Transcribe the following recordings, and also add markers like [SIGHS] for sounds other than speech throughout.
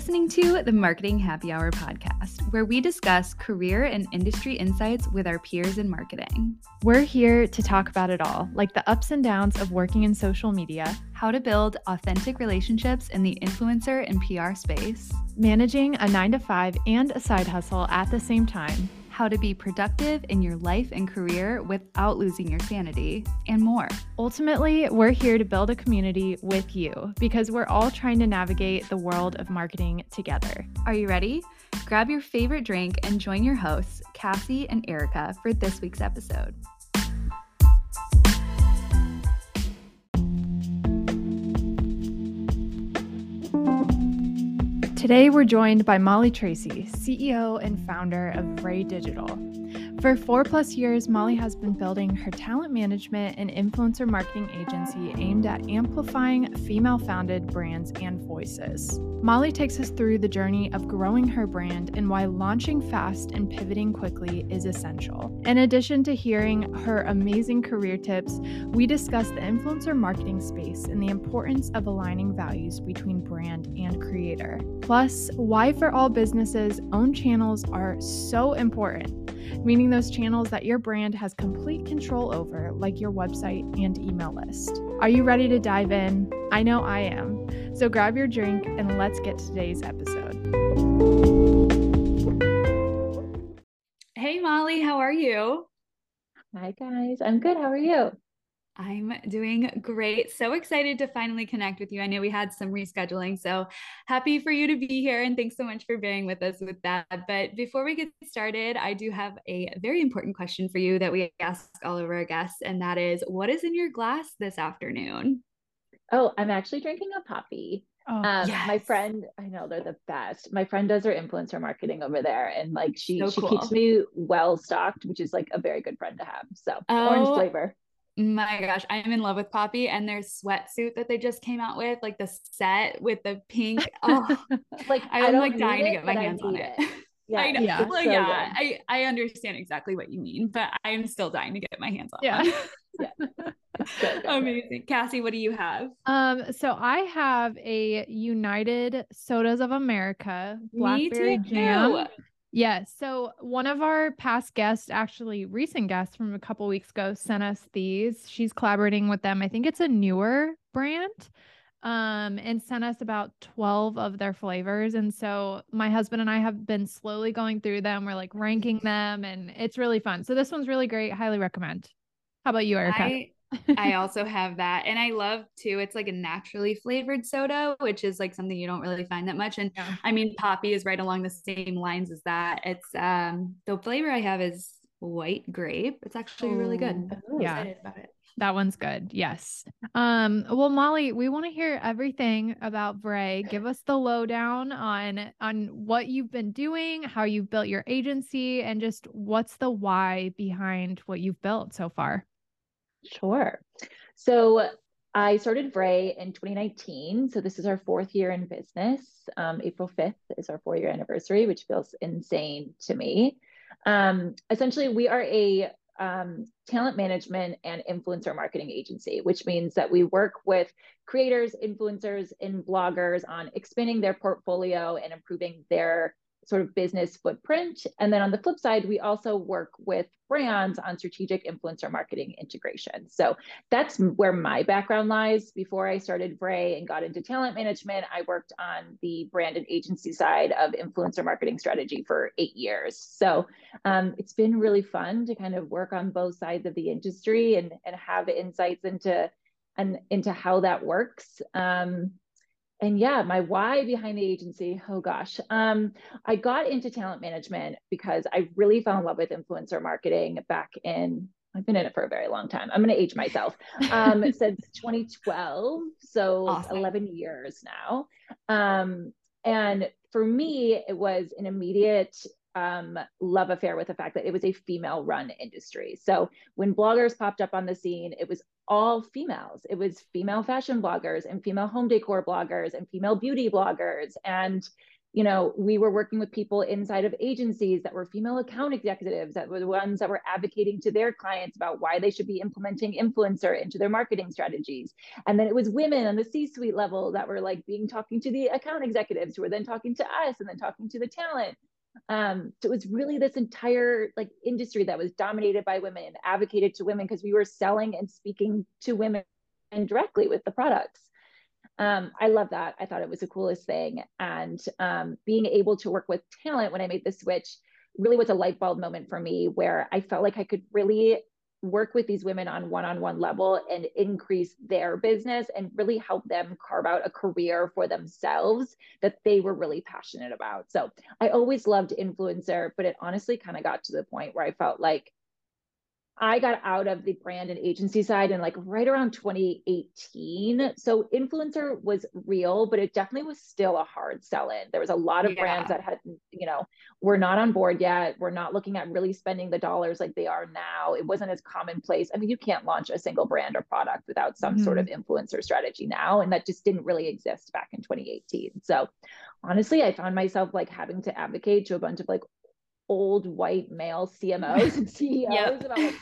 listening to the Marketing Happy Hour podcast, where we discuss career and industry insights with our peers in marketing. We're here to talk about it all, like the ups and downs of working in social media, how to build authentic relationships in the influencer and PR space, managing a nine to five and a side hustle at the same time how to be productive in your life and career without losing your sanity, and more. Ultimately, we're here to build a community with you because we're all trying to navigate the world of marketing together. Are you ready? Grab your favorite drink and join your hosts, Cassie and Erica, for this week's episode. Today, we're joined by Molly Tracy, CEO and founder of VRAI Digital. For four plus years, Molly has been building her talent management and influencer marketing agency aimed at amplifying female founded brands and voices. Molly takes us through the journey of growing her brand and why launching fast and pivoting quickly is essential. In addition to hearing her amazing career tips, we discuss the influencer marketing space and the importance of aligning values between brand and creator. Plus, why for all businesses, own channels are so important meaning those channels that your brand has complete control over, like your website and email list. Are you ready to dive in? I know I am. So grab your drink and let's get today's episode. Hey, Molly, how are you? Hi, guys. I'm good. How are you? I'm doing great. So excited to finally connect with you. I know we had some rescheduling, so happy for you to be here. And thanks so much for bearing with us with that. But before we get started, I do have a very important question for you that we ask all of our guests, and that is what is in your glass this afternoon? Oh, I'm actually drinking a Poppi. Oh, um, yes. my friend, I know they're the best. My friend does her influencer marketing over there, and like she so she cool. keeps me well stocked, which is like a very good friend to have. So oh, orange flavor my gosh, I'm in love with Poppi and their sweatsuit that they just came out with, like the set with the pink. [LAUGHS] Oh, like I'm like dying to get my hands on it. it. [LAUGHS] Yeah, I know. Yeah, well, so yeah I, I understand exactly what you mean, but I'm still dying to get my hands on. Yeah. yeah. [LAUGHS] Amazing. Cassie, what do you have? Um, so I have a United Sodas of America Blackberry Jam. Yes. So one of our past guests, actually recent guests from a couple weeks ago, sent us these. She's collaborating with them. I think it's a newer brand. Um, and sent us about 12 of their flavors. And so my husband and I have been slowly going through them. We're like ranking them and it's really fun. So this one's really great. Highly recommend. How about you, Erica? I- I [LAUGHS] also have that. And I love too, it's like a naturally flavored soda, which is like something you don't really find that much. And yeah. I mean, Poppi is right along the same lines as that. It's um the flavor I have is white grape. It's actually really good. I'm yeah. about it. That one's good. Yes. Um, well, Molly, we want to hear everything about VRAI. Give us the lowdown on on what you've been doing, how you've built your agency, and just what's the why behind what you've built so far. Sure. So I started VRAI in 2019. So this is our fourth year in business. Um, April 5th is our four year anniversary, which feels insane to me. Um, essentially, we are a um, talent management and influencer marketing agency, which means that we work with creators, influencers, and bloggers on expanding their portfolio and improving their sort of business footprint. And then on the flip side, we also work with brands on strategic influencer marketing integration. So that's where my background lies. Before I started VRAI and got into talent management, I worked on the brand and agency side of influencer marketing strategy for eight years. So um, it's been really fun to kind of work on both sides of the industry and, and have insights into and into how that works. Um, and yeah, my why behind the agency, oh gosh. Um, I got into talent management because I really fell in love with influencer marketing back in, I've been in it for a very long time. I'm going to age myself um, since [LAUGHS] 2012. So awesome. 11 years now. Um, and for me, it was an immediate um, love affair with the fact that it was a female run industry. So when bloggers popped up on the scene, it was all females. It was female fashion bloggers and female home decor bloggers and female beauty bloggers. And you know, we were working with people inside of agencies that were female account executives that were the ones that were advocating to their clients about why they should be implementing influencer into their marketing strategies. And then it was women on the C-suite level that were like being talking to the account executives who were then talking to us and then talking to the talent. Um, so it was really this entire like industry that was dominated by women and advocated to women because we were selling and speaking to women and directly with the products um, I love that. I thought it was the coolest thing. And um, being able to work with talent when I made the switch really was a light bulb moment for me where I felt like I could really work with these women on one-on-one level and increase their business and really help them carve out a career for themselves that they were really passionate about. So I always loved influencer, but it honestly kind of got to the point where I felt like I got out of the brand and agency side in like right around 2018. So influencer was real, but it definitely was still a hard sell in. There was a lot of yeah. brands that had, you know, we're not on board yet. We're not looking at really spending the dollars like they are now. It wasn't as commonplace. I mean, you can't launch a single brand or product without some mm-hmm. sort of influencer strategy now. And that just didn't really exist back in 2018. So honestly, I found myself like having to advocate to a bunch of like old white male CMOs and [LAUGHS] CEOs yep. about like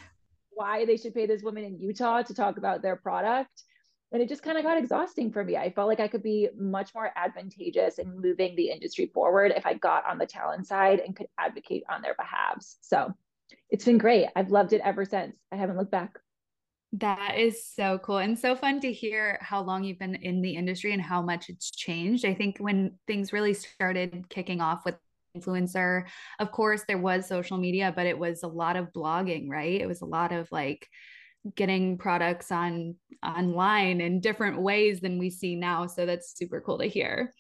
why they should pay this woman in Utah to talk about their product. And it just kind of got exhausting for me. I felt like I could be much more advantageous in moving the industry forward if I got on the talent side and could advocate on their behalves. So it's been great. I've loved it ever since. I haven't looked back. That is so cool and so fun to hear how long you've been in the industry and how much it's changed. I think when things really started kicking off with influencer. Of course, there was social media, but it was a lot of blogging, right? It was a lot of like getting products on online in different ways than we see now. So that's super cool to hear.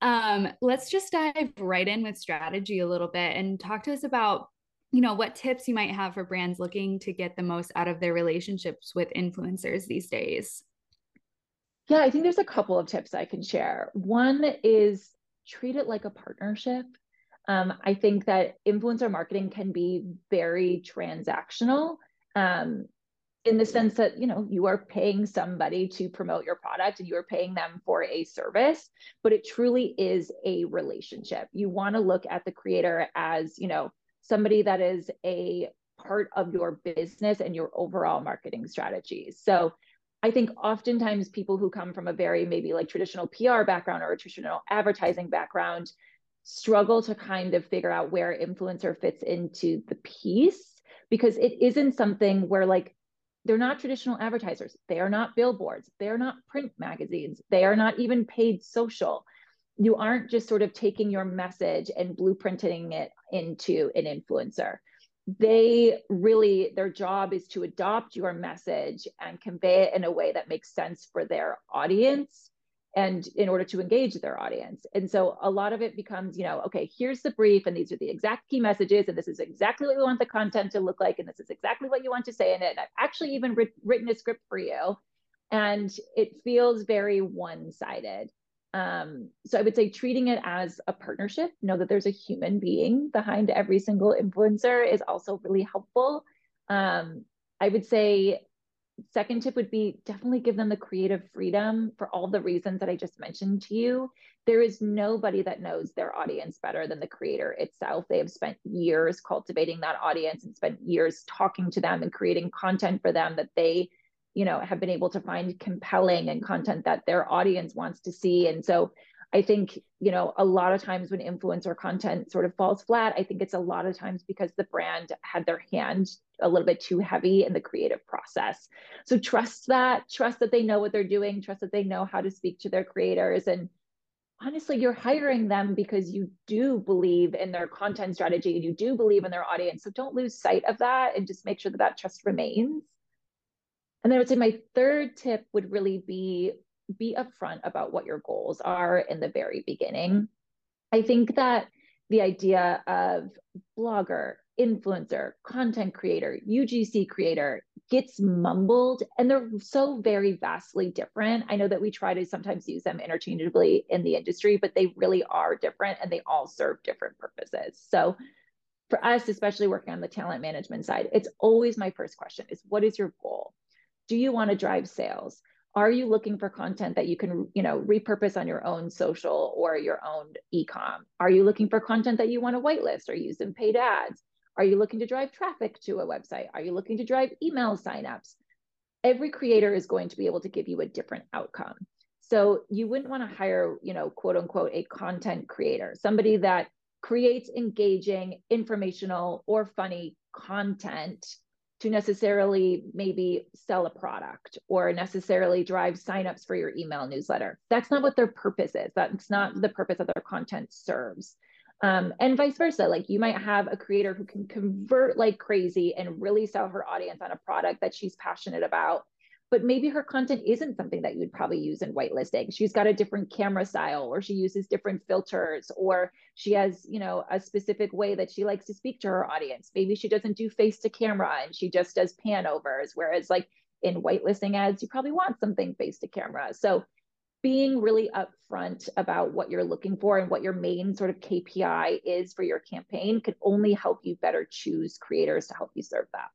Um, let's just dive right in with strategy a little bit and talk to us about you know what tips you might have for brands looking to get the most out of their relationships with influencers these days yeah i think there's a couple of tips i can share one is treat it like a partnership um, I think that influencer marketing can be very transactional um, in the sense that you know you are paying somebody to promote your product and you are paying them for a service, but it truly is a relationship. You want to look at the creator as you know somebody that is a part of your business and your overall marketing strategies. So I think oftentimes people who come from a very maybe like traditional PR background or a traditional advertising background struggle to kind of figure out where influencer fits into the piece because it isn't something where like they're not traditional advertisers. They are not billboards. They're not print magazines. They are not even paid social. You aren't just sort of taking your message and blueprinting it into an influencer. They really their job is to adopt your message and convey it in a way that makes sense for their audience and in order to engage their audience. And so a lot of it becomes, you know, okay, here's the brief, and these are the exact key messages, and this is exactly what we want the content to look like, and this is exactly what you want to say in it. And I've actually even written a script for you. And it feels very one sided. Um, so I would say treating it as a partnership, know that there's a human being behind every single influencer is also really helpful. Um, I would say second tip would be definitely give them the creative freedom for all the reasons that I just mentioned to you. There is nobody that knows their audience better than the creator itself. They have spent years cultivating that audience and spent years talking to them and creating content for them that they, you know, have been able to find compelling and content that their audience wants to see. And so I think, you know, a lot of times when influencer content sort of falls flat, I think it's a lot of times because the brand had their hand a little bit too heavy in the creative process. So trust that, trust that they know what they're doing, trust that they know how to speak to their creators. And honestly, you're hiring them because you do believe in their content strategy and you do believe in their audience. So don't lose sight of that and just make sure that that trust remains. And then I would say my third tip would really be be upfront about what your goals are in the very beginning. I think that the idea of blogger, influencer, content creator, UGC creator gets mumbled and they're so very vastly different. I know that we try to sometimes use them interchangeably in the industry, but they really are different and they all serve different purposes. So for us, especially working on the talent management side, it's always my first question is what is your goal? Do you want to drive sales? Are you looking for content that you can you know repurpose on your own social or your own ecom? Are you looking for content that you want to whitelist? Or use in paid ads? Are you looking to drive traffic to a website? Are you looking to drive email signups? Every creator is going to be able to give you a different outcome. So you wouldn't want to hire you know quote unquote a content creator somebody that creates engaging informational or funny content to necessarily maybe sell a product or necessarily drive signups for your email newsletter. That's not what their purpose is. That's not the purpose that their content serves. Um, and vice versa. Like you might have a creator who can convert like crazy and really sell her audience on a product that she's passionate about but maybe her content isn't something that you would probably use in whitelisting. She's got a different camera style or she uses different filters or she has, you know, a specific way that she likes to speak to her audience. Maybe she doesn't do face to camera and she just does pan overs whereas like in whitelisting ads you probably want something face to camera. So being really upfront about what you're looking for and what your main sort of KPI is for your campaign could only help you better choose creators to help you serve that.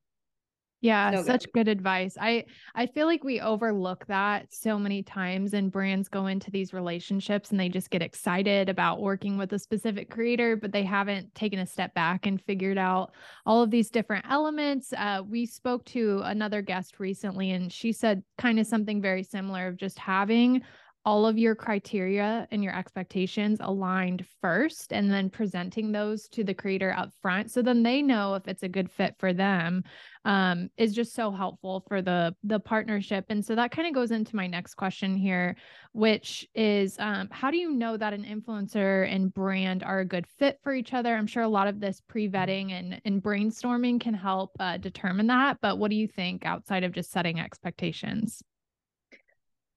Yeah, so such good. good advice. I I feel like we overlook that so many times and brands go into these relationships and they just get excited about working with a specific creator, but they haven't taken a step back and figured out all of these different elements. Uh, we spoke to another guest recently and she said kind of something very similar of just having all of your criteria and your expectations aligned first and then presenting those to the creator up front so then they know if it's a good fit for them um, is just so helpful for the the partnership. And so that kind of goes into my next question here which is um, how do you know that an influencer and brand are a good fit for each other? I'm sure a lot of this pre-vetting and, and brainstorming can help uh, determine that but what do you think outside of just setting expectations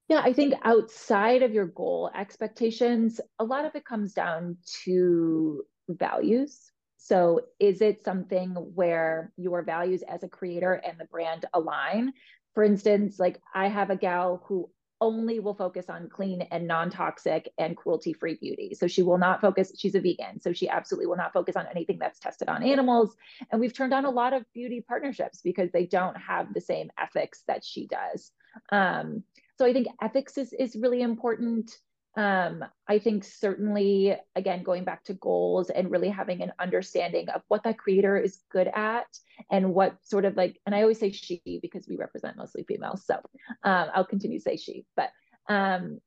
yeah, I think outside of your goal expectations, a lot of it comes down to values. So, is it something where your values as a creator and the brand align? For instance, like I have a gal who only will focus on clean and non-toxic and cruelty-free beauty. So she will not focus, she's a vegan, so she absolutely will not focus on anything that's tested on animals. And we've turned on a lot of beauty partnerships because they don't have the same ethics that she does. Um, so I think ethics is, is really important. Um, I think certainly, again, going back to goals and really having an understanding of what that creator is good at and what sort of like, and I always say she because we represent mostly females. So um, I'll continue to say she, but um,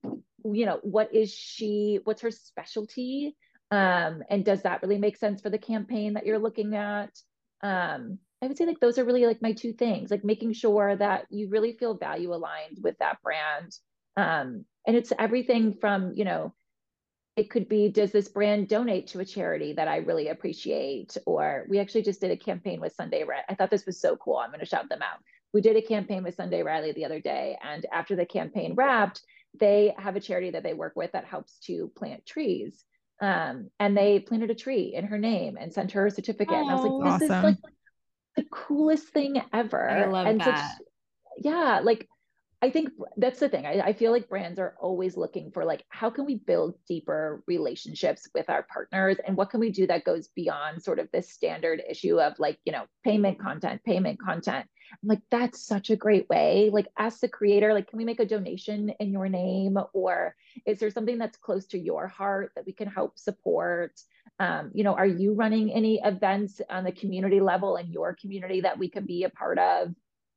you know, what is she, what's her specialty? Um, and does that really make sense for the campaign that you're looking at? Um, I would say like those are really like my two things, like making sure that you really feel value aligned with that brand. Um, and it's everything from, you know, it could be does this brand donate to a charity that I really appreciate? Or we actually just did a campaign with Sunday Riley. I thought this was so cool. I'm going to shout them out. We did a campaign with Sunday Riley the other day. And after the campaign wrapped, they have a charity that they work with that helps to plant trees. Um, and they planted a tree in her name and sent her a certificate. Oh, and I was like, this awesome. is like the coolest thing ever. I love and that. Such, yeah, like I think that's the thing. I, I, feel like brands are always looking for like how can we build deeper relationships with our partners and what can we do that goes beyond sort of this standard issue of like, you know, payment content, payment content. I'm like, that's such a great way. Like ask the creator, like, can we make a donation in your name? Or is there something that's close to your heart that we can help support? Um, you know, are you running any events on the community level in your community that we can be a part of?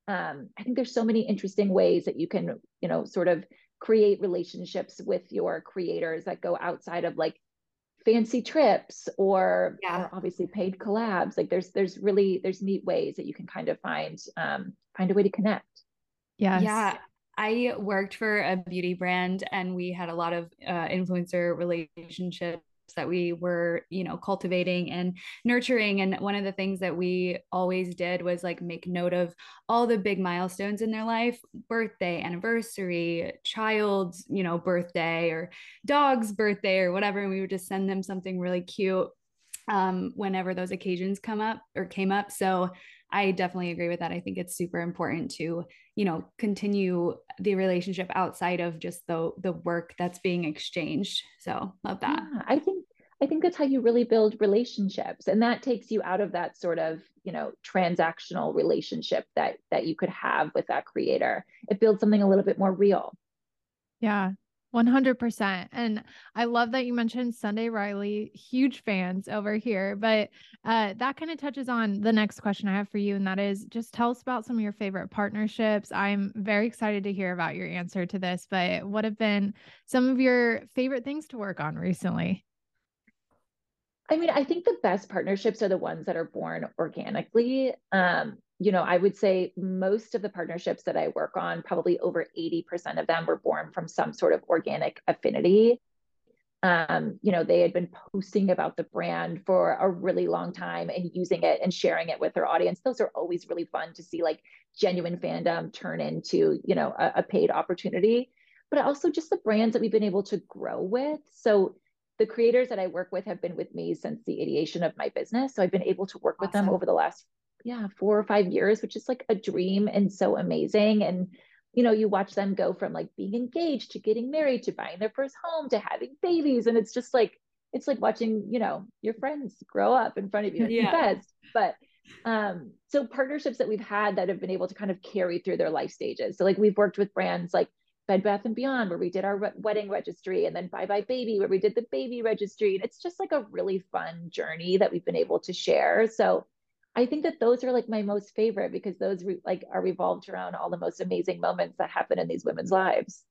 Um, I think there's so many interesting ways that you can, you know, sort of create relationships with your creators that go outside of like fancy trips or, yeah. or obviously paid collabs. Like there's there's really there's neat ways that you can kind of find um, find a way to connect. Yeah. Yeah. I worked for a beauty brand and we had a lot of uh, influencer relationships that we were you know cultivating and nurturing. And one of the things that we always did was like make note of all the big milestones in their life birthday anniversary child's you know birthday or dog's birthday or whatever. And we would just send them something really cute um, whenever those occasions come up or came up. So I definitely agree with that. I think it's super important to, you know, continue the relationship outside of just the the work that's being exchanged. So love that. Yeah, I think I think that's how you really build relationships. And that takes you out of that sort of, you know, transactional relationship that that you could have with that creator. It builds something a little bit more real. Yeah, 100%. And I love that you mentioned Sunday Riley, huge fans over here. But uh, that kind of touches on the next question I have for you. And that is just tell us about some of your favorite partnerships. I'm very excited to hear about your answer to this. But what have been some of your favorite things to work on recently? I mean, I think the best partnerships are the ones that are born organically. Um, you know, I would say most of the partnerships that I work on, probably over 80% of them were born from some sort of organic affinity. Um, you know, they had been posting about the brand for a really long time and using it and sharing it with their audience. Those are always really fun to see like genuine fandom turn into, you know, a, a paid opportunity, but also just the brands that we've been able to grow with. So the creators that I work with have been with me since the ideation of my business. So I've been able to work awesome. with them over the last yeah, four or five years, which is like a dream and so amazing. And, you know, you watch them go from like being engaged to getting married to buying their first home to having babies. And it's just like, it's like watching, you know, your friends grow up in front of you. It's yeah. the best. But um, so partnerships that we've had that have been able to kind of carry through their life stages. So like we've worked with brands like Bed Bath and Beyond, where we did our re- wedding registry, and then Buy Buy Baby, where we did the baby registry. And it's just like a really fun journey that we've been able to share. So I think that those are like my most favorite because those re- like are revolved around all the most amazing moments that happen in these women's lives.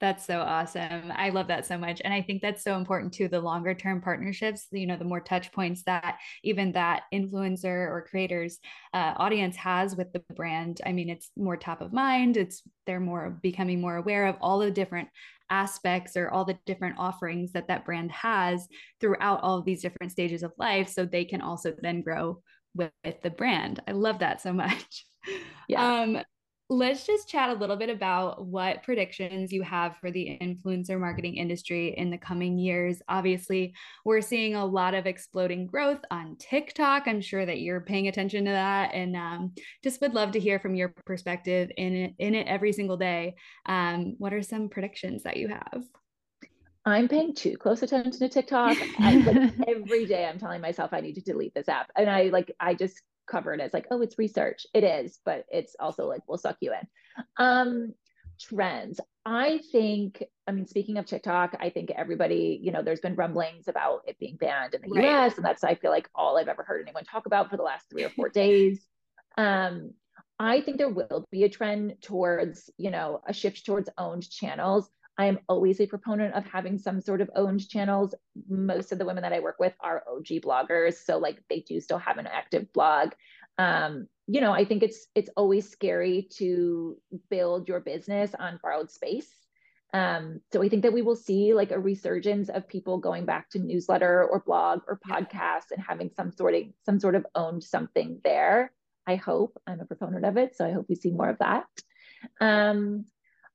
That's so awesome. I love that so much. And I think that's so important too. The longer term partnerships, you know, the more touch points that even that influencer or creators uh, audience has with the brand. I mean, it's more top of mind. It's they're more becoming more aware of all the different aspects or all the different offerings that that brand has throughout all of these different stages of life. So they can also then grow with, with the brand. I love that so much. [LAUGHS] Yeah. Um, let's just chat a little bit about what predictions you have for the influencer marketing industry in the coming years. Obviously, we're seeing a lot of exploding growth on TikTok. I'm sure that you're paying attention to that, and um, just would love to hear from your perspective in it, in it every single day. Um, what are some predictions that you have? I'm paying too close attention to TikTok. I, like, [LAUGHS] every day I'm telling myself I need to delete this app. And I like, I just cover it as like, oh, it's research. It is, but it's also like, we'll suck you in. Um, trends. I think, I mean, speaking of TikTok, I think everybody, you know, there's been rumblings about it being banned in the right. US. And that's, I feel like, all I've ever heard anyone talk about for the last three or four days. Um, I think there will be a trend towards, you know, a shift towards owned channels. I am always a proponent of having some sort of owned channels. Most of the women that I work with are OG bloggers, so like they do still have an active blog. Um, you know, I think it's it's always scary to build your business on borrowed space. Um, so I think that we will see like a resurgence of people going back to newsletter or blog or podcast and having some sort of some sort of owned something there. I hope I'm a proponent of it, so I hope we see more of that. Um,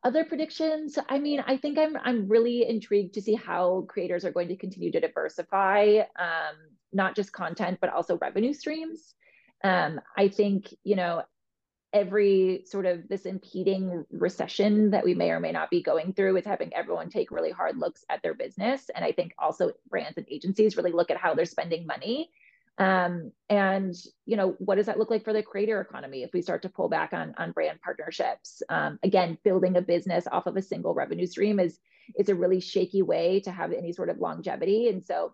other predictions, I mean, I think I'm I'm really intrigued to see how creators are going to continue to diversify um, not just content but also revenue streams. Um, I think you know every sort of this impeding recession that we may or may not be going through is having everyone take really hard looks at their business, and I think also brands and agencies really look at how they're spending money um, and you know, what does that look like for the creator economy if we start to pull back on on brand partnerships? Um, again, building a business off of a single revenue stream is is a really shaky way to have any sort of longevity. And so,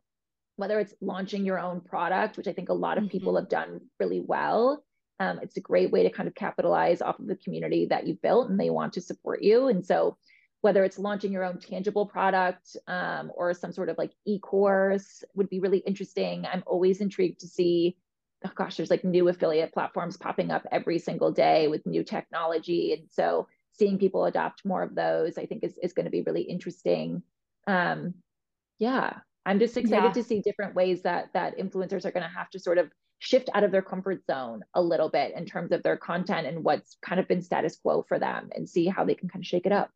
whether it's launching your own product, which I think a lot of mm-hmm. people have done really well, um, it's a great way to kind of capitalize off of the community that you've built, and they want to support you. And so, whether it's launching your own tangible product um, or some sort of like e-course would be really interesting. I'm always intrigued to see, oh gosh, there's like new affiliate platforms popping up every single day with new technology. And so seeing people adopt more of those, I think is, is going to be really interesting. Um, yeah, I'm just excited yeah. to see different ways that that influencers are going to have to sort of shift out of their comfort zone a little bit in terms of their content and what's kind of been status quo for them and see how they can kind of shake it up.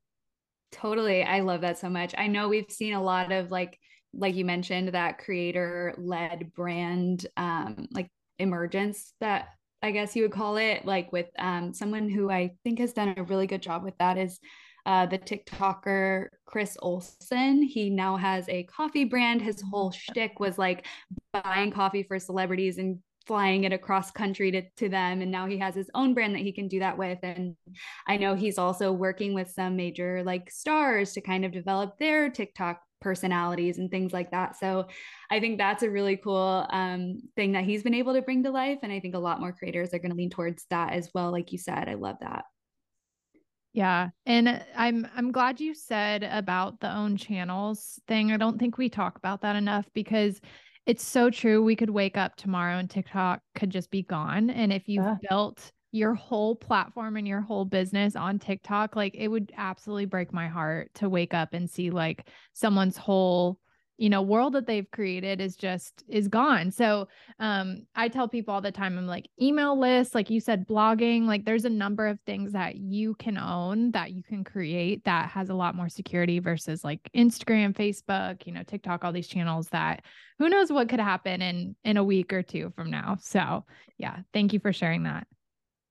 Totally. I love that so much. I know we've seen a lot of like like you mentioned that creator led brand um like emergence that I guess you would call it like with um someone who I think has done a really good job with that is uh, the TikToker Chris Olsen. He now has a coffee brand. His whole shtick was like buying coffee for celebrities and flying it across country to, to them and now he has his own brand that he can do that with and i know he's also working with some major like stars to kind of develop their tiktok personalities and things like that so i think that's a really cool um, thing that he's been able to bring to life and i think a lot more creators are going to lean towards that as well like you said i love that yeah. And I'm I'm glad you said about the own channels thing. I don't think we talk about that enough because it's so true. We could wake up tomorrow and TikTok could just be gone. And if you've yeah. built your whole platform and your whole business on TikTok, like it would absolutely break my heart to wake up and see like someone's whole you know world that they've created is just is gone. So um i tell people all the time i'm like email lists like you said blogging like there's a number of things that you can own that you can create that has a lot more security versus like instagram facebook you know tiktok all these channels that who knows what could happen in in a week or two from now. So yeah thank you for sharing that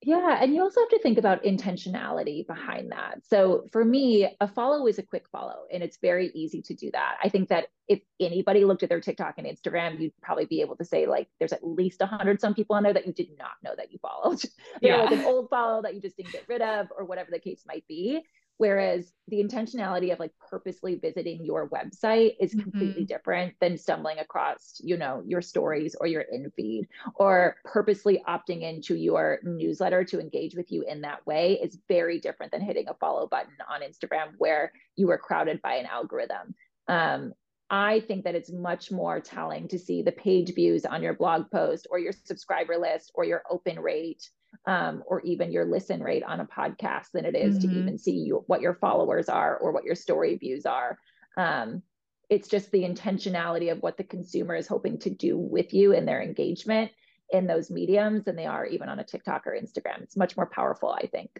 yeah. And you also have to think about intentionality behind that. So for me, a follow is a quick follow, and it's very easy to do that. I think that if anybody looked at their TikTok and Instagram, you'd probably be able to say, like, there's at least a hundred some people on there that you did not know that you followed. [LAUGHS] They're yeah. like an old follow that you just didn't get rid of, or whatever the case might be. Whereas the intentionality of like purposely visiting your website is completely mm-hmm. different than stumbling across, you know, your stories or your in feed or purposely opting into your newsletter to engage with you in that way is very different than hitting a follow button on Instagram where you are crowded by an algorithm. Um, I think that it's much more telling to see the page views on your blog post or your subscriber list or your open rate um, or even your listen rate on a podcast than it is mm-hmm. to even see you, what your followers are or what your story views are. Um, it's just the intentionality of what the consumer is hoping to do with you in their engagement in those mediums than they are even on a TikTok or Instagram. It's much more powerful, I think.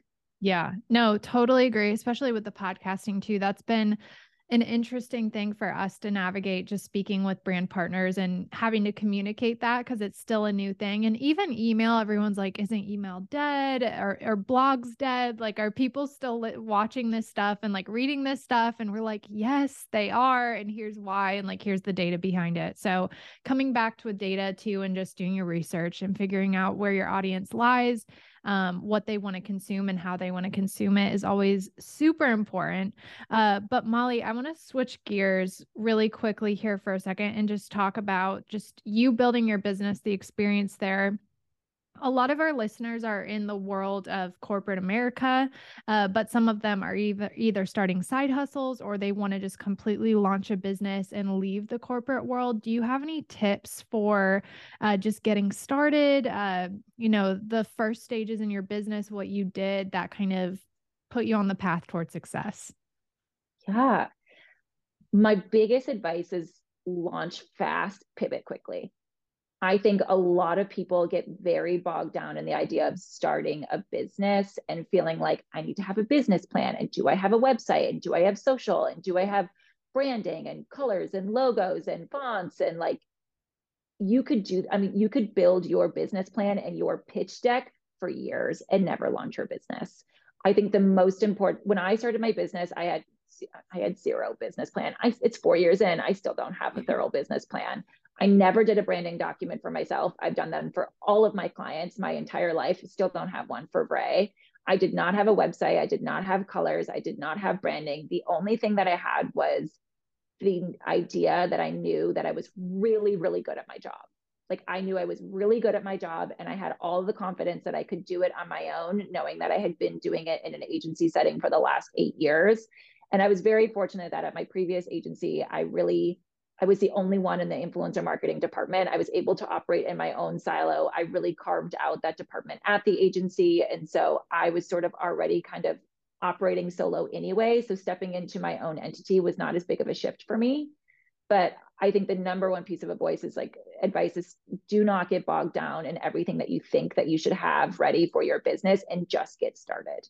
Yeah, no, totally agree, especially with the podcasting too. That's been an interesting thing for us to navigate just speaking with brand partners and having to communicate that because it's still a new thing. And even email everyone's like isn't email dead? Or, blogs dead? Like are people still li- watching this stuff and like reading this stuff? And we're like yes they are and here's why and like here's the data behind it. So coming back to data too and just doing your research and figuring out where your audience lies um, what they want to consume and how they want to consume it is always super important. Uh, but Molly, I want to switch gears really quickly here for a second and just talk about just you building your business, the experience there a lot of our listeners are in the world of corporate America, uh, but some of them are either either starting side hustles or they want to just completely launch a business and leave the corporate world. Do you have any tips for uh, just getting started? Uh, you know, the first stages in your business, what you did that kind of put you on the path towards success. Yeah, my biggest advice is launch fast, pivot quickly. I think a lot of people get very bogged down in the idea of starting a business and feeling like I need to have a business plan. And do I have a website? And do I have social? And do I have branding and colors and logos and fonts? And like, you could do, I mean, you could build your business plan and your pitch deck for years and never launch your business. I think the most important, when I started my business, I had I had zero business plan. I, it's four years in. I still don't have a mm-hmm. thorough business plan. I never did a branding document for myself. I've done them for all of my clients my entire life. Still don't have one for VRAI. I did not have a website. I did not have colors. I did not have branding. The only thing that I had was the idea that I knew that I was really, really good at my job. Like I knew I was really good at my job and I had all the confidence that I could do it on my own, knowing that I had been doing it in an agency setting for the last eight years. And I was very fortunate that at my previous agency, I really I was the only one in the influencer marketing department. I was able to operate in my own silo. I really carved out that department at the agency. And so I was sort of already kind of operating solo anyway. So stepping into my own entity was not as big of a shift for me. But I think the number one piece of advice is like advice is do not get bogged down in everything that you think that you should have ready for your business and just get started.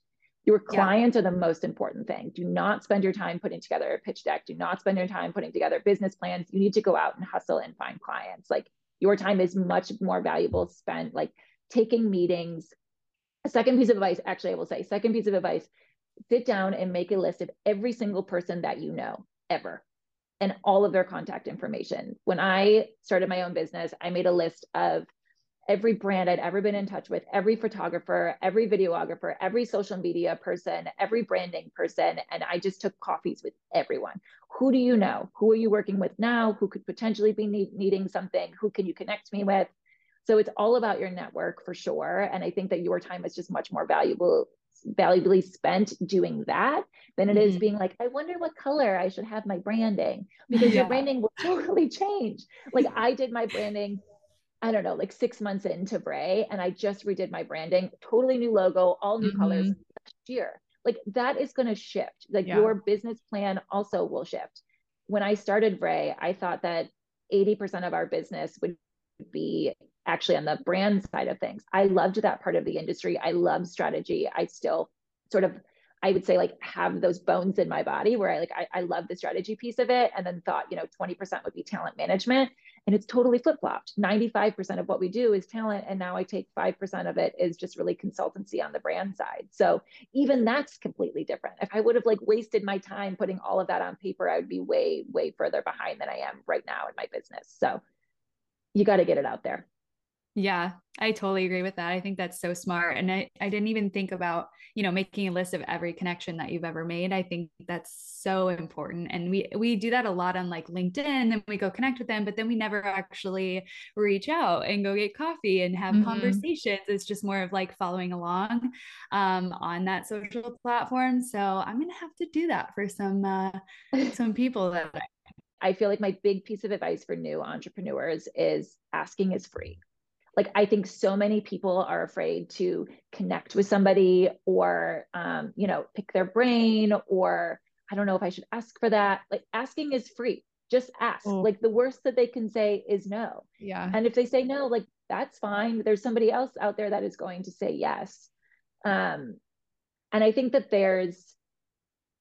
Your clients yeah. are the most important thing. Do not spend your time putting together a pitch deck. Do not spend your time putting together business plans. You need to go out and hustle and find clients. Like your time is much more valuable spent like taking meetings. A second piece of advice, actually, I will say, second piece of advice sit down and make a list of every single person that you know ever and all of their contact information. When I started my own business, I made a list of every brand I'd ever been in touch with, every photographer, every videographer, every social media person, every branding person. And I just took coffees with everyone. Who do you know? Who are you working with now? Who could potentially be need- needing something? Who can you connect me with? So it's all about your network for sure. And I think that your time is just much more valuable valuably spent doing that than it mm-hmm. is being like, I wonder what color I should have my branding because yeah. your branding will [LAUGHS] totally change. Like I did my branding, I don't know, like six months into VRAI, and I just redid my branding, totally new logo, all new mm-hmm. colors last year. Like that is going to shift. Like yeah. your business plan also will shift. When I started VRAI, I thought that 80% of our business would be actually on the brand side of things. I loved that part of the industry. I love strategy. I still sort of, I would say like have those bones in my body where I like, I, I love the strategy piece of it. And then thought, you know, 20% would be talent management. And it's totally flip flopped. 95% of what we do is talent. And now I take 5% of it is just really consultancy on the brand side. So even that's completely different. If I would have like wasted my time putting all of that on paper, I would be way, way further behind than I am right now in my business. So you got to get it out there. Yeah, I totally agree with that. I think that's so smart. And I, I didn't even think about, you know, making a list of every connection that you've ever made. I think that's so important. And we we do that a lot on like LinkedIn and we go connect with them, but then we never actually reach out and go get coffee and have mm-hmm. conversations. It's just more of like following along um, on that social platform. So I'm gonna have to do that for some uh, [LAUGHS] some people that I feel like my big piece of advice for new entrepreneurs is asking is free like i think so many people are afraid to connect with somebody or um, you know pick their brain or i don't know if i should ask for that. Like asking is free. Just ask. Oh. like the worst that they can say is no. Yeah. And if they say no like that's fine. There's somebody else out there that is going to say yes. Um and i think that there's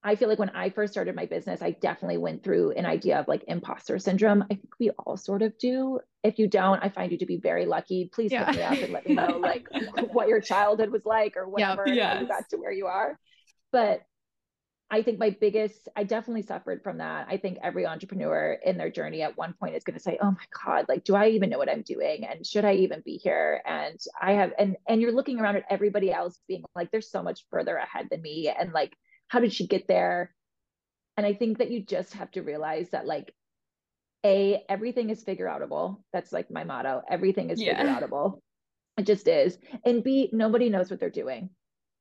I feel like when I first started my business, I definitely went through an idea of like imposter syndrome. I think we all sort of do. If you don't, I find you to be very lucky. Please yeah. me up and let me know like [LAUGHS] [LAUGHS] what your childhood was like or whatever yes. you got to where you are. But I think my biggest, I definitely suffered from that. I think every entrepreneur in their journey at one point is going to say, "Oh my God, like, do I even know what I'm doing? And should I even be here?" And I have, and and you're looking around at everybody else being like, "There's so much further ahead than me," and like how did she get there? And i think that you just have to realize that like a everything is figure outable that's like my motto. Everything is yeah. figure outable it just is. And b nobody knows what they're doing.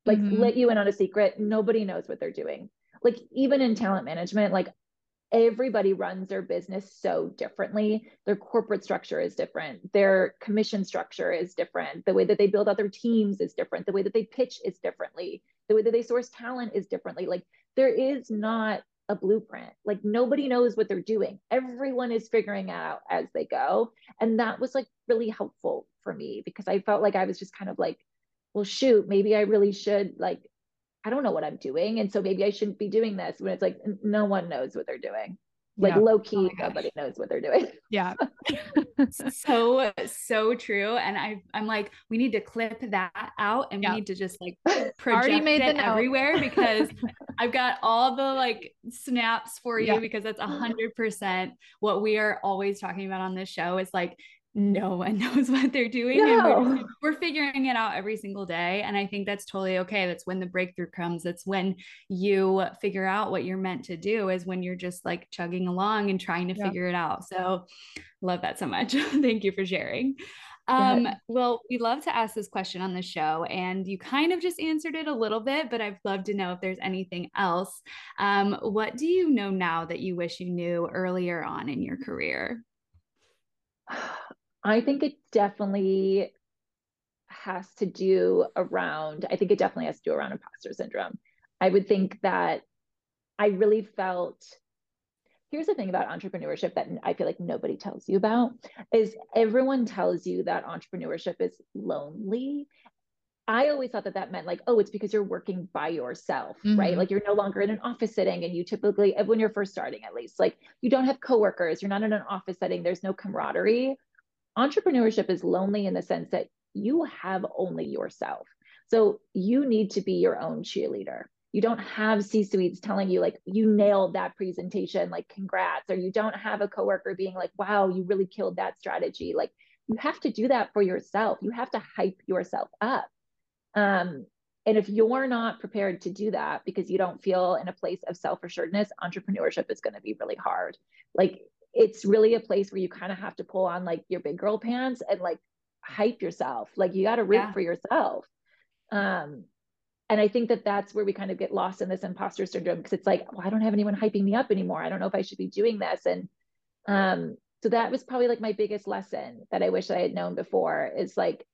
Like mm-hmm. let you in on a secret. Nobody knows what they're doing. Like even in talent management like everybody runs their business so differently. Their corporate structure is different. Their commission structure is different. The way that they build out their teams is different. The way that they pitch is differently the way that they source talent is differently. Like there is not a blueprint. Like nobody knows what they're doing. Everyone is figuring out as they go. And that was like really helpful for me because i felt like i was just kind of like well shoot maybe i really should like i don't know what i'm doing. And so maybe i shouldn't be doing this when it's like no one knows what they're doing like yeah. low key oh nobody knows what they're doing [LAUGHS] yeah so so true and i i'm like we need to clip that out and yeah. we need to just like [LAUGHS] project it everywhere because [LAUGHS] i've got all the like snaps for you yeah. because that's a hundred percent what we are always talking about on this show is like no one [LAUGHS] knows what they're doing no. and we're, [LAUGHS] we're, figuring it out every single day and i think that's totally okay that's when the breakthrough comes that's when you figure out what you're meant to do is when you're just like chugging along and trying to yeah. figure it out so love that so much [LAUGHS] thank you for sharing um, well, we love to ask this question on the show, and you kind of just answered it a little bit, but I'd love to know if there's anything else. Um, what do you know now that you wish you knew earlier on in your career? [SIGHS] [SIGHS] [SIGHS] I think it definitely has to do around, I think it definitely has to do around imposter syndrome. I would think that I really felt here's the thing about entrepreneurship that I feel like nobody tells you about is everyone tells you that entrepreneurship is lonely. I always thought that that meant like, oh, it's because you're working by yourself, mm-hmm. right? Like you're no longer in an office setting and you typically, when you're first starting at least, like you don't have coworkers, you're not in an office setting, there's no camaraderie entrepreneurship is lonely in the sense that you have only yourself. So you need to be your own cheerleader. you don't have C suites telling you, like, you nailed that presentation, like, congrats, or you don't have a coworker being like, wow, you really killed that strategy. Like, you have to do that for yourself. You have to hype yourself up. Um, and if you're not prepared to do that because you don't feel in a place of self assuredness, entrepreneurship is going to be really hard. Like, it's really a place where you kind of have to pull on like your big girl pants and like hype yourself. Like, you got to root yeah. for yourself. Um, and I think that that's where we kind of get lost in this imposter syndrome because it's like, well, I don't have anyone hyping me up anymore. I don't know if I should be doing this. And um, so that was probably like my biggest lesson that I wish I had known before is like,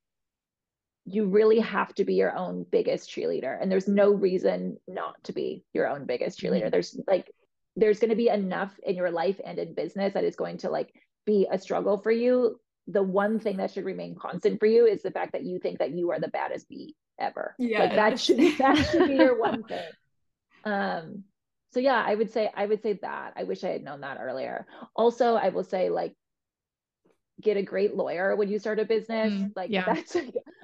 you really have to be your own biggest cheerleader. And there's no reason not to be your own biggest cheerleader. Mm-hmm. There's like, there's going to be enough in your life and in business that is going to like be a struggle for you. The one thing that should remain constant for you is the fact that you think that you are the baddest bee ever. Yeah. Like that should that should be your one [LAUGHS] thing. Um so yeah, I would say I would say that. I wish I had known that earlier. Also, I will say like get a great lawyer when you start a business. Mm, like yeah. that's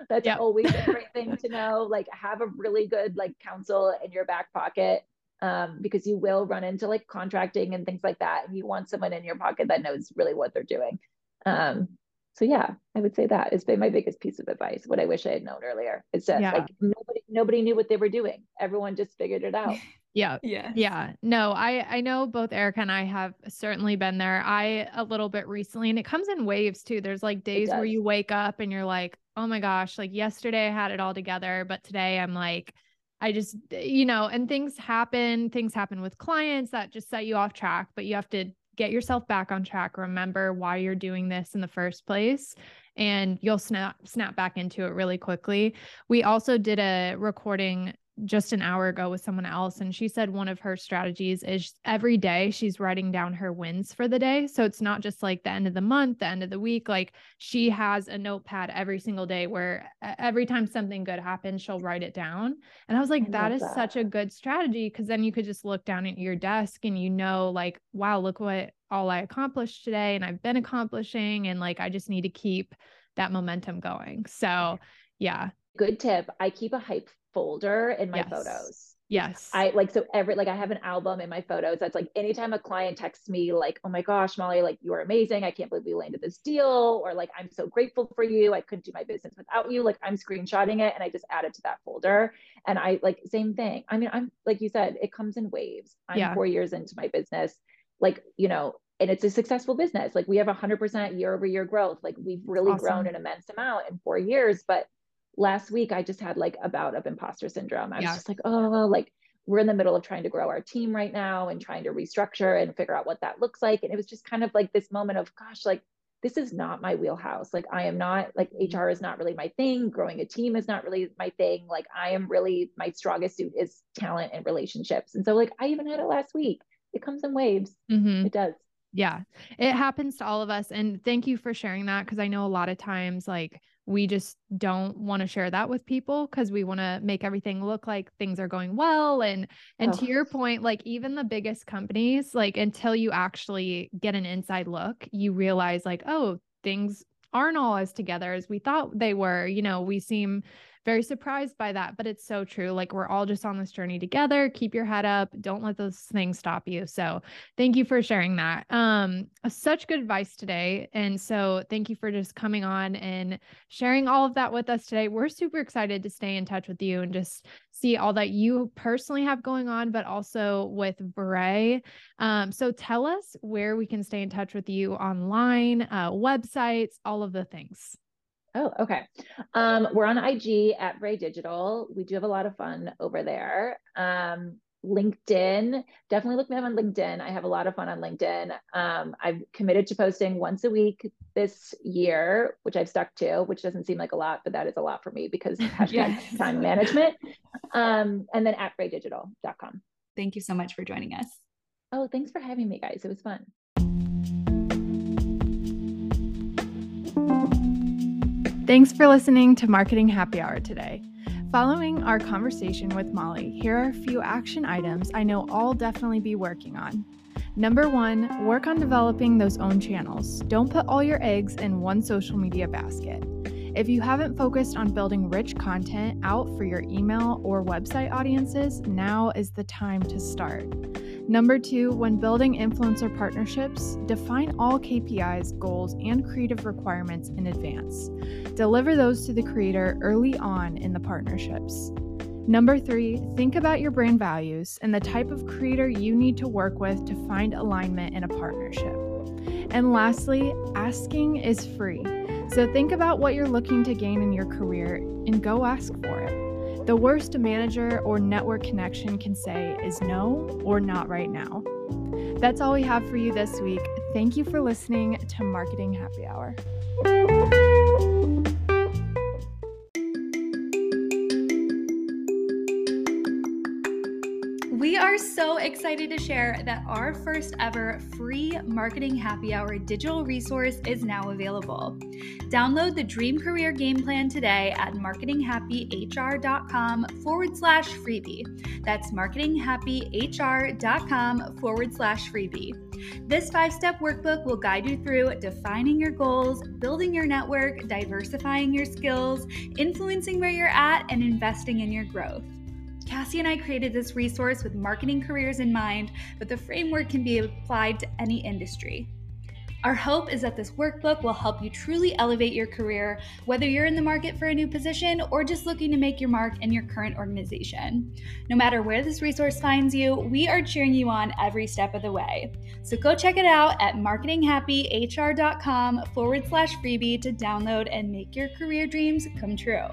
that's yep. always a great thing [LAUGHS] to know. Like have a really good like counsel in your back pocket. Um, because you will run into like contracting and things like that. And you want someone in your pocket that knows really what they're doing. Um, so yeah, I would say that has been my biggest piece of advice. What I wish I had known earlier is that yeah. like nobody nobody knew what they were doing. Everyone just figured it out. [LAUGHS] Yeah. Yeah. Yeah. No, I I know both Erica and I have certainly been there. I a little bit recently and it comes in waves too. There's like days where you wake up and you're like, "Oh my gosh, like yesterday I had it all together, but today I'm like I just you know, and things happen, things happen with clients that just set you off track, but you have to get yourself back on track remember why you're doing this in the first place and you'll snap snap back into it really quickly. We also did a recording just an hour ago with someone else and she said one of her strategies is every day she's writing down her wins for the day. So it's not just like the end of the month the end of the week like she has a notepad every single day where every time something good happens she'll write it down. And i was like I that is that. such a good strategy because then you could just look down at your desk and you know like wow look what all i accomplished today and i've been accomplishing and like i just need to keep that momentum going. So yeah good tip i keep a hype folder in my yes. photos. Yes. I like so every like I have an album in my photos that's like anytime a client texts me like, "Oh my gosh, Molly, like you are amazing. I can't believe we landed this deal," or like, "I'm so grateful for you. I couldn't do my business without you." Like I'm screenshotting it and I just add it to that folder. And I like same thing. I mean, I'm like you said, it comes in waves. I'm yeah. 4 years into my business. Like, you know, and it's a successful business. Like we have 100% year over year growth. Like we've really awesome. grown an immense amount in 4 years, but last week I just had like a bout of imposter syndrome. I was yeah. just like, oh, like we're in the middle of trying to grow our team right now and trying to restructure and figure out what that looks like. And it was just kind of like this moment of, gosh, like this is not my wheelhouse. Like I am not like mm-hmm. HR is not really my thing. Growing a team is not really my thing. Like I am really my strongest suit is talent and relationships. And so like I even had it last week. It comes in waves. Mm-hmm. It does. Yeah, it happens to all of us. And thank you for sharing that because I know a lot of times, like, we just don't want to share that with people because we want to make everything look like things are going well and and oh. to your point like even the biggest companies like until you actually get an inside look you realize like oh things aren't all as together as we thought they were you know we seem very surprised by that, but it's so true. Like we're all just on this journey together. Keep your head up. Don't let those things stop you. So thank you for sharing that. Um, such good advice today. And so thank you for just coming on and sharing all of that with us today. We're super excited to stay in touch with you and just see all that you personally have going on, but also with VRAI. Um, so tell us where we can stay in touch with you online, uh, websites, all of the things. Oh, okay. Um, we're on IG at VRAI Digital. We do have a lot of fun over there. Um, LinkedIn, definitely look me up on LinkedIn. I have a lot of fun on LinkedIn. Um, I've committed to posting once a week this year, which I've stuck to, which doesn't seem like a lot, but that is a lot for me because [LAUGHS] hashtag time management. Um, and then at vraidigital.com. Thank you so much for joining us. Oh, thanks for having me, guys. It was fun. Thanks for listening to Marketing Happy Hour today. Following our conversation with Molly, here are a few action items I know I'll definitely be working on. Number one, work on developing those owned channels. Don't put all your eggs in one social media basket. If you haven't focused on building rich content out for your email or website audiences, now is the time to start. Number two, when building influencer partnerships, define all KPIs, goals, and creative requirements in advance. Deliver those to the creator early on in the partnerships. Number three, think about your brand values and the type of creator you need to work with to find alignment in a partnership. And lastly, asking is free. So think about what you're looking to gain in your career and go ask for it. The worst a manager or network connection can say is no or not right now. That's all we have for you this week. Thank you for listening to Marketing Happy Hour. So excited to share that our first ever free marketing happy hour digital resource is now available. Download the Dream Career Game Plan today at marketinghappyhr.com forward slash freebie. That's marketinghappyhr.com forward slash freebie. This five step workbook will guide you through defining your goals, building your network, diversifying your skills, influencing where you're at, and investing in your growth. Cassie and I created this resource with marketing careers in mind, but the framework can be applied to any industry. Our hope is that this workbook will help you truly elevate your career, whether you're in the market for a new position or just looking to make your mark in your current organization. No matter where this resource finds you, we are cheering you on every step of the way. So go check it out at marketinghappyhr.com forward slash freebie to download and make your career dreams come true.